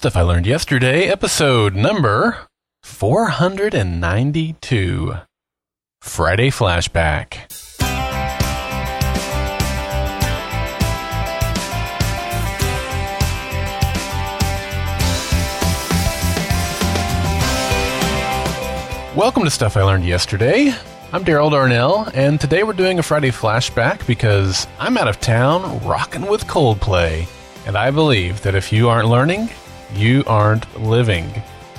Stuff I Learned Yesterday, episode number 492 Friday Flashback. Welcome to Stuff I Learned Yesterday. I'm Daryl Darnell, and today we're doing a Friday flashback because I'm out of town rocking with Coldplay. And I believe that if you aren't learning, you aren't living.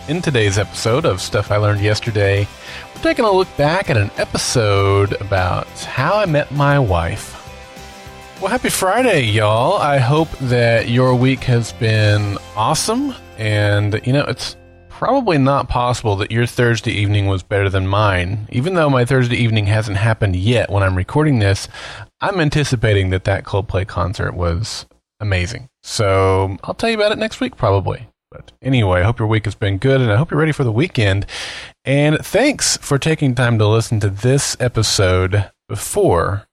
In today's episode of Stuff I Learned Yesterday, we're taking a look back at an episode about how I met my wife. Well, happy Friday, y'all. I hope that your week has been awesome. And, you know, it's probably not possible that your Thursday evening was better than mine. Even though my Thursday evening hasn't happened yet when I'm recording this, I'm anticipating that that Coldplay concert was amazing. So I'll tell you about it next week, probably. But anyway, I hope your week has been good and I hope you're ready for the weekend. And thanks for taking time to listen to this episode before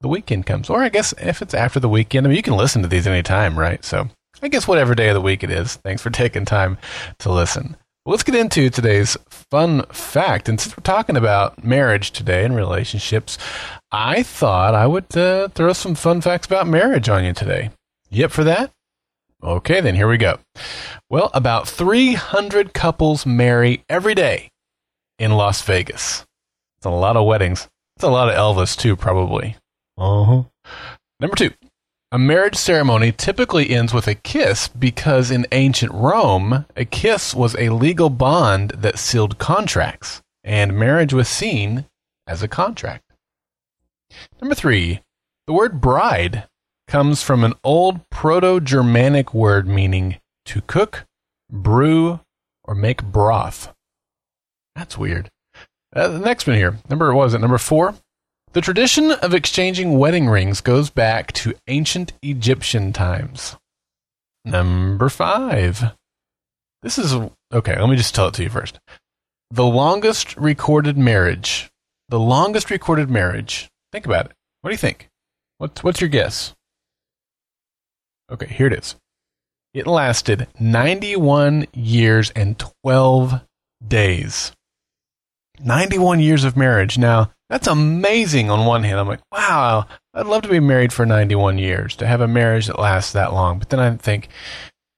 the weekend comes. Or I guess if it's after the weekend, I mean, you can listen to these anytime, right? So I guess whatever day of the week it is, thanks for taking time to listen. Let's get into today's fun fact. And since we're talking about marriage today and relationships, I thought I would uh, throw some fun facts about marriage on you today. Yep, for that? Okay, then here we go. Well, about 300 couples marry every day in Las Vegas. It's a lot of weddings. It's a lot of Elvis, too, probably. Uh huh. Number two, a marriage ceremony typically ends with a kiss because in ancient Rome, a kiss was a legal bond that sealed contracts, and marriage was seen as a contract. Number three, the word bride comes from an old Proto Germanic word meaning to cook, brew, or make broth. That's weird. Uh, the next one here, number was it? Number four. The tradition of exchanging wedding rings goes back to ancient Egyptian times. Number five. This is okay. Let me just tell it to you first. The longest recorded marriage. The longest recorded marriage. Think about it. What do you think? What's what's your guess? Okay, here it is. It lasted 91 years and 12 days. 91 years of marriage. Now, that's amazing on one hand. I'm like, wow, I'd love to be married for 91 years, to have a marriage that lasts that long. But then I think,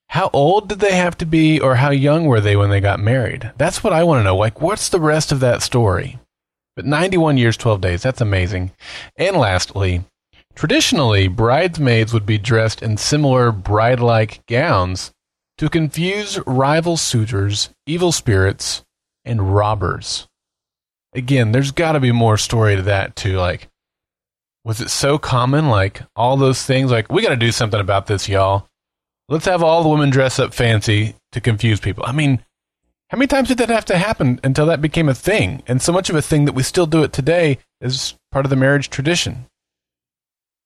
how old did they have to be or how young were they when they got married? That's what I want to know. Like, what's the rest of that story? But 91 years, 12 days, that's amazing. And lastly, Traditionally, bridesmaids would be dressed in similar bride like gowns to confuse rival suitors, evil spirits, and robbers. Again, there's got to be more story to that, too. Like, was it so common? Like, all those things? Like, we got to do something about this, y'all. Let's have all the women dress up fancy to confuse people. I mean, how many times did that have to happen until that became a thing? And so much of a thing that we still do it today is part of the marriage tradition.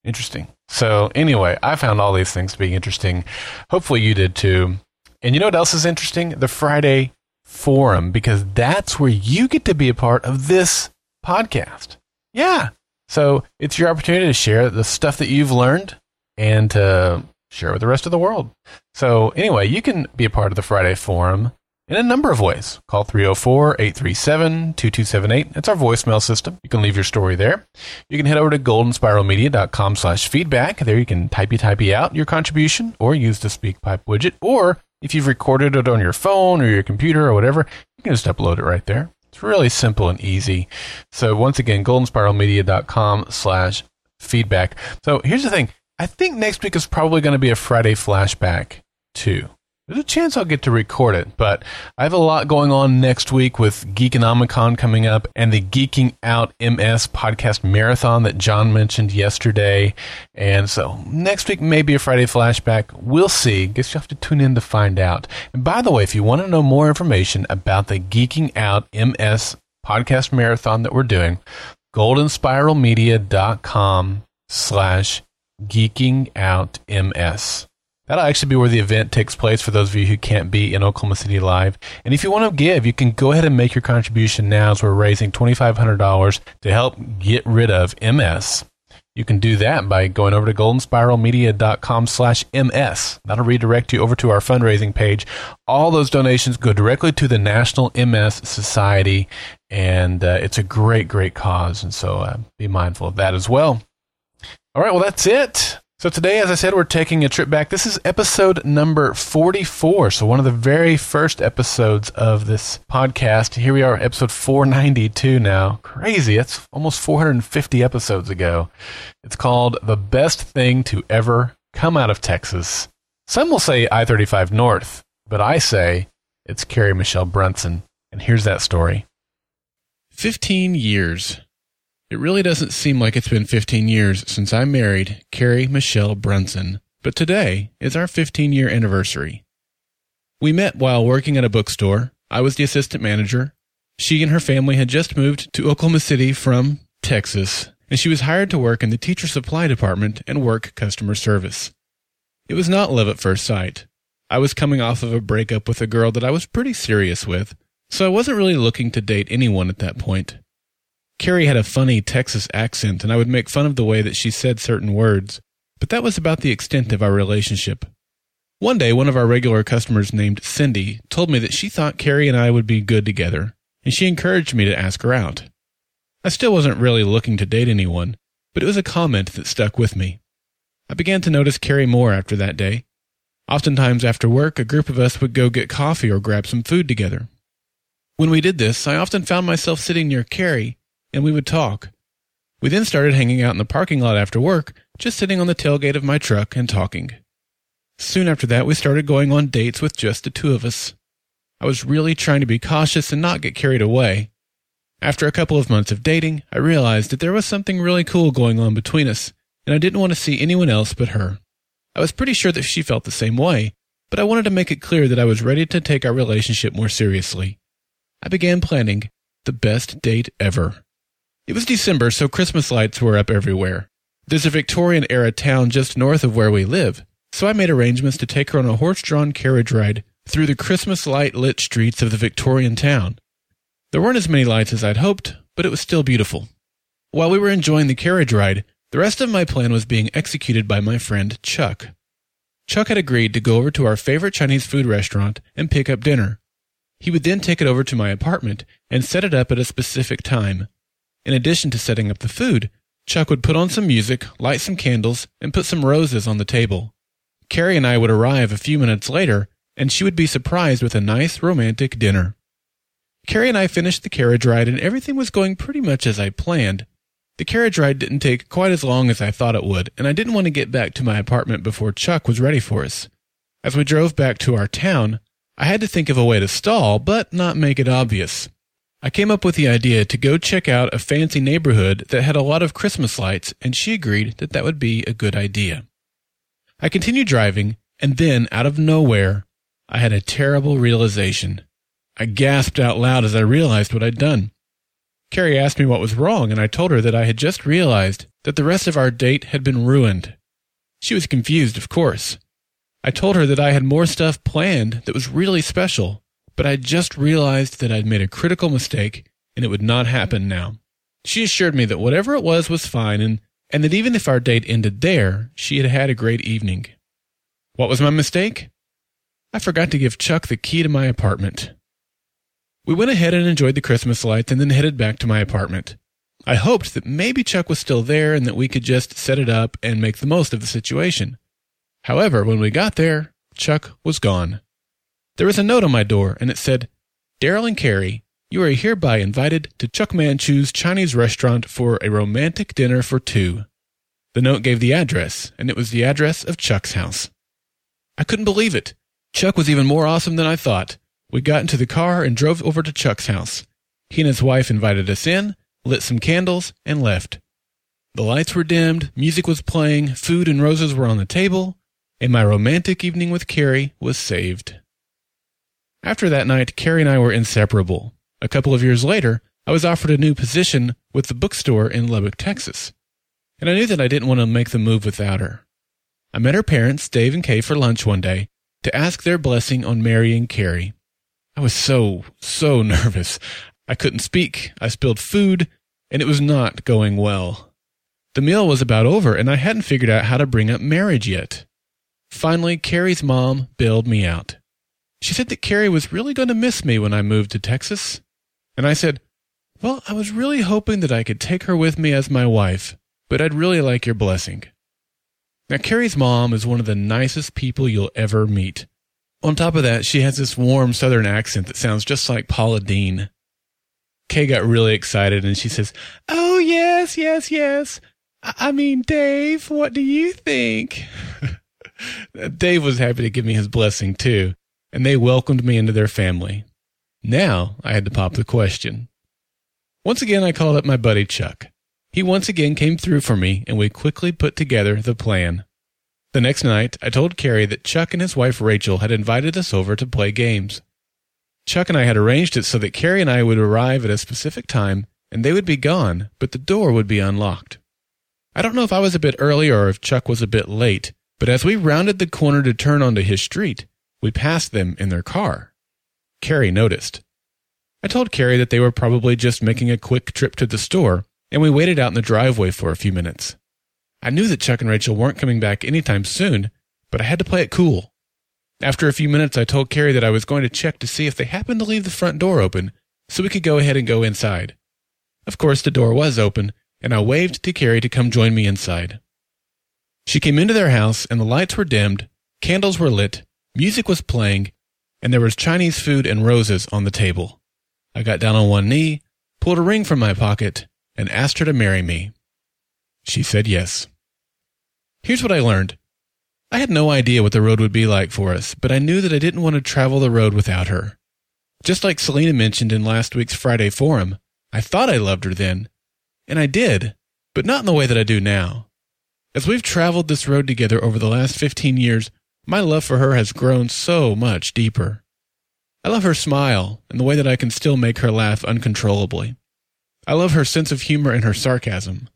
Interesting. So, anyway, I found all these things to be interesting. Hopefully, you did too. And you know what else is interesting? The Friday Forum, because that's where you get to be a part of this podcast. Yeah. So, it's your opportunity to share the stuff that you've learned and to share with the rest of the world. So, anyway, you can be a part of the Friday Forum in a number of ways. Call 304 837 2278. It's our voicemail system. You can leave your story there. You can head over to goldenspiralmedia.com slash feedback. There you can typey typey out your contribution or use the SpeakPipe widget. Or if you've recorded it on your phone or your computer or whatever, you can just upload it right there. It's really simple and easy. So once again, goldenspiralmedia.com slash feedback. So here's the thing. I think next week is probably going to be a Friday flashback too. There's a chance I'll get to record it, but I have a lot going on next week with Geekonomicon coming up and the Geeking Out MS podcast marathon that John mentioned yesterday. And so next week may be a Friday flashback. We'll see. Guess you'll have to tune in to find out. And by the way, if you want to know more information about the Geeking Out MS podcast marathon that we're doing, goldenspiralmedia.com slash geeking out ms. That'll actually be where the event takes place for those of you who can't be in Oklahoma City live. And if you want to give, you can go ahead and make your contribution now as we're raising $2,500 to help get rid of MS. You can do that by going over to goldenspiralmedia.com slash MS. That'll redirect you over to our fundraising page. All those donations go directly to the National MS Society, and uh, it's a great, great cause. And so uh, be mindful of that as well. All right, well, that's it. So today, as I said, we're taking a trip back. This is episode number 44. So one of the very first episodes of this podcast. Here we are, episode 492 now. Crazy. That's almost 450 episodes ago. It's called The Best Thing to Ever Come Out of Texas. Some will say I-35 North, but I say it's Carrie Michelle Brunson. And here's that story. 15 years. It really doesn't seem like it's been 15 years since I married Carrie Michelle Brunson, but today is our 15 year anniversary. We met while working at a bookstore. I was the assistant manager. She and her family had just moved to Oklahoma City from Texas, and she was hired to work in the teacher supply department and work customer service. It was not love at first sight. I was coming off of a breakup with a girl that I was pretty serious with, so I wasn't really looking to date anyone at that point. Carrie had a funny Texas accent, and I would make fun of the way that she said certain words, but that was about the extent of our relationship. One day, one of our regular customers named Cindy told me that she thought Carrie and I would be good together, and she encouraged me to ask her out. I still wasn't really looking to date anyone, but it was a comment that stuck with me. I began to notice Carrie more after that day. Oftentimes after work, a group of us would go get coffee or grab some food together. When we did this, I often found myself sitting near Carrie and we would talk. We then started hanging out in the parking lot after work, just sitting on the tailgate of my truck and talking. Soon after that, we started going on dates with just the two of us. I was really trying to be cautious and not get carried away. After a couple of months of dating, I realized that there was something really cool going on between us, and I didn't want to see anyone else but her. I was pretty sure that she felt the same way, but I wanted to make it clear that I was ready to take our relationship more seriously. I began planning the best date ever. It was December, so Christmas lights were up everywhere. There's a Victorian era town just north of where we live, so I made arrangements to take her on a horse drawn carriage ride through the Christmas light lit streets of the Victorian town. There weren't as many lights as I'd hoped, but it was still beautiful. While we were enjoying the carriage ride, the rest of my plan was being executed by my friend Chuck. Chuck had agreed to go over to our favorite Chinese food restaurant and pick up dinner. He would then take it over to my apartment and set it up at a specific time. In addition to setting up the food, Chuck would put on some music, light some candles, and put some roses on the table. Carrie and I would arrive a few minutes later, and she would be surprised with a nice romantic dinner. Carrie and I finished the carriage ride, and everything was going pretty much as I planned. The carriage ride didn't take quite as long as I thought it would, and I didn't want to get back to my apartment before Chuck was ready for us. As we drove back to our town, I had to think of a way to stall, but not make it obvious. I came up with the idea to go check out a fancy neighborhood that had a lot of Christmas lights, and she agreed that that would be a good idea. I continued driving, and then, out of nowhere, I had a terrible realization. I gasped out loud as I realized what I'd done. Carrie asked me what was wrong, and I told her that I had just realized that the rest of our date had been ruined. She was confused, of course. I told her that I had more stuff planned that was really special, but I just realized that I'd made a critical mistake and it would not happen now. She assured me that whatever it was was fine and, and that even if our date ended there, she had had a great evening. What was my mistake? I forgot to give Chuck the key to my apartment. We went ahead and enjoyed the Christmas lights and then headed back to my apartment. I hoped that maybe Chuck was still there and that we could just set it up and make the most of the situation. However, when we got there, Chuck was gone. There was a note on my door, and it said, Daryl and Carrie, you are hereby invited to Chuck Manchu's Chinese restaurant for a romantic dinner for two. The note gave the address, and it was the address of Chuck's house. I couldn't believe it. Chuck was even more awesome than I thought. We got into the car and drove over to Chuck's house. He and his wife invited us in, lit some candles, and left. The lights were dimmed, music was playing, food and roses were on the table, and my romantic evening with Carrie was saved. After that night, Carrie and I were inseparable. A couple of years later, I was offered a new position with the bookstore in Lubbock, Texas. And I knew that I didn't want to make the move without her. I met her parents, Dave and Kay, for lunch one day to ask their blessing on marrying Carrie. I was so, so nervous. I couldn't speak. I spilled food, and it was not going well. The meal was about over, and I hadn't figured out how to bring up marriage yet. Finally, Carrie's mom bailed me out. She said that Carrie was really going to miss me when I moved to Texas. And I said, Well, I was really hoping that I could take her with me as my wife, but I'd really like your blessing. Now, Carrie's mom is one of the nicest people you'll ever meet. On top of that, she has this warm southern accent that sounds just like Paula Deen. Kay got really excited and she says, Oh, yes, yes, yes. I mean, Dave, what do you think? Dave was happy to give me his blessing too, and they welcomed me into their family. Now I had to pop the question. Once again, I called up my buddy Chuck. He once again came through for me, and we quickly put together the plan. The next night, I told Carrie that Chuck and his wife Rachel had invited us over to play games. Chuck and I had arranged it so that Carrie and I would arrive at a specific time, and they would be gone, but the door would be unlocked. I don't know if I was a bit early or if Chuck was a bit late, but as we rounded the corner to turn onto his street, we passed them in their car. Carrie noticed. I told Carrie that they were probably just making a quick trip to the store, and we waited out in the driveway for a few minutes. I knew that Chuck and Rachel weren't coming back anytime soon, but I had to play it cool. After a few minutes, I told Carrie that I was going to check to see if they happened to leave the front door open so we could go ahead and go inside. Of course, the door was open, and I waved to Carrie to come join me inside. She came into their house, and the lights were dimmed, candles were lit, music was playing, and there was Chinese food and roses on the table. I got down on one knee, pulled a ring from my pocket, and asked her to marry me. She said yes. Here's what I learned. I had no idea what the road would be like for us, but I knew that I didn't want to travel the road without her. Just like Selena mentioned in last week's Friday forum, I thought I loved her then, and I did, but not in the way that I do now. As we've traveled this road together over the last 15 years, my love for her has grown so much deeper. I love her smile and the way that I can still make her laugh uncontrollably. I love her sense of humor and her sarcasm.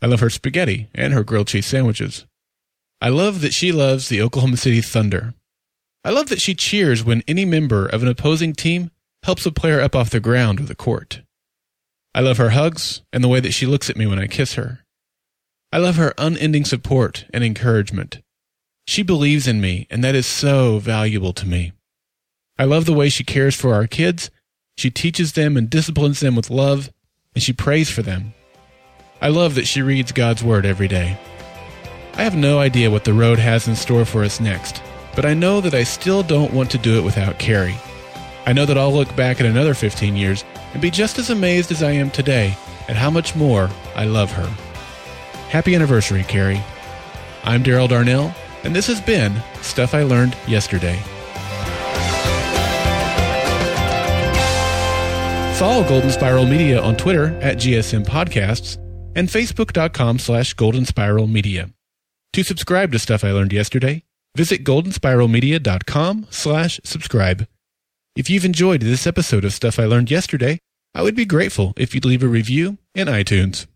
I love her spaghetti and her grilled cheese sandwiches. I love that she loves the Oklahoma City Thunder. I love that she cheers when any member of an opposing team helps a player up off the ground or the court. I love her hugs and the way that she looks at me when I kiss her. I love her unending support and encouragement. She believes in me, and that is so valuable to me. I love the way she cares for our kids. She teaches them and disciplines them with love, and she prays for them. I love that she reads God's Word every day. I have no idea what the road has in store for us next, but I know that I still don't want to do it without Carrie. I know that I'll look back at another 15 years and be just as amazed as I am today at how much more I love her. Happy anniversary, Carrie. I'm Daryl Darnell, and this has been Stuff I Learned Yesterday. Follow Golden Spiral Media on Twitter at GSM Podcasts and Facebook.com slash Golden Spiral Media. To subscribe to Stuff I Learned Yesterday, visit goldenspiralmedia.com slash subscribe. If you've enjoyed this episode of Stuff I Learned Yesterday, I would be grateful if you'd leave a review in iTunes.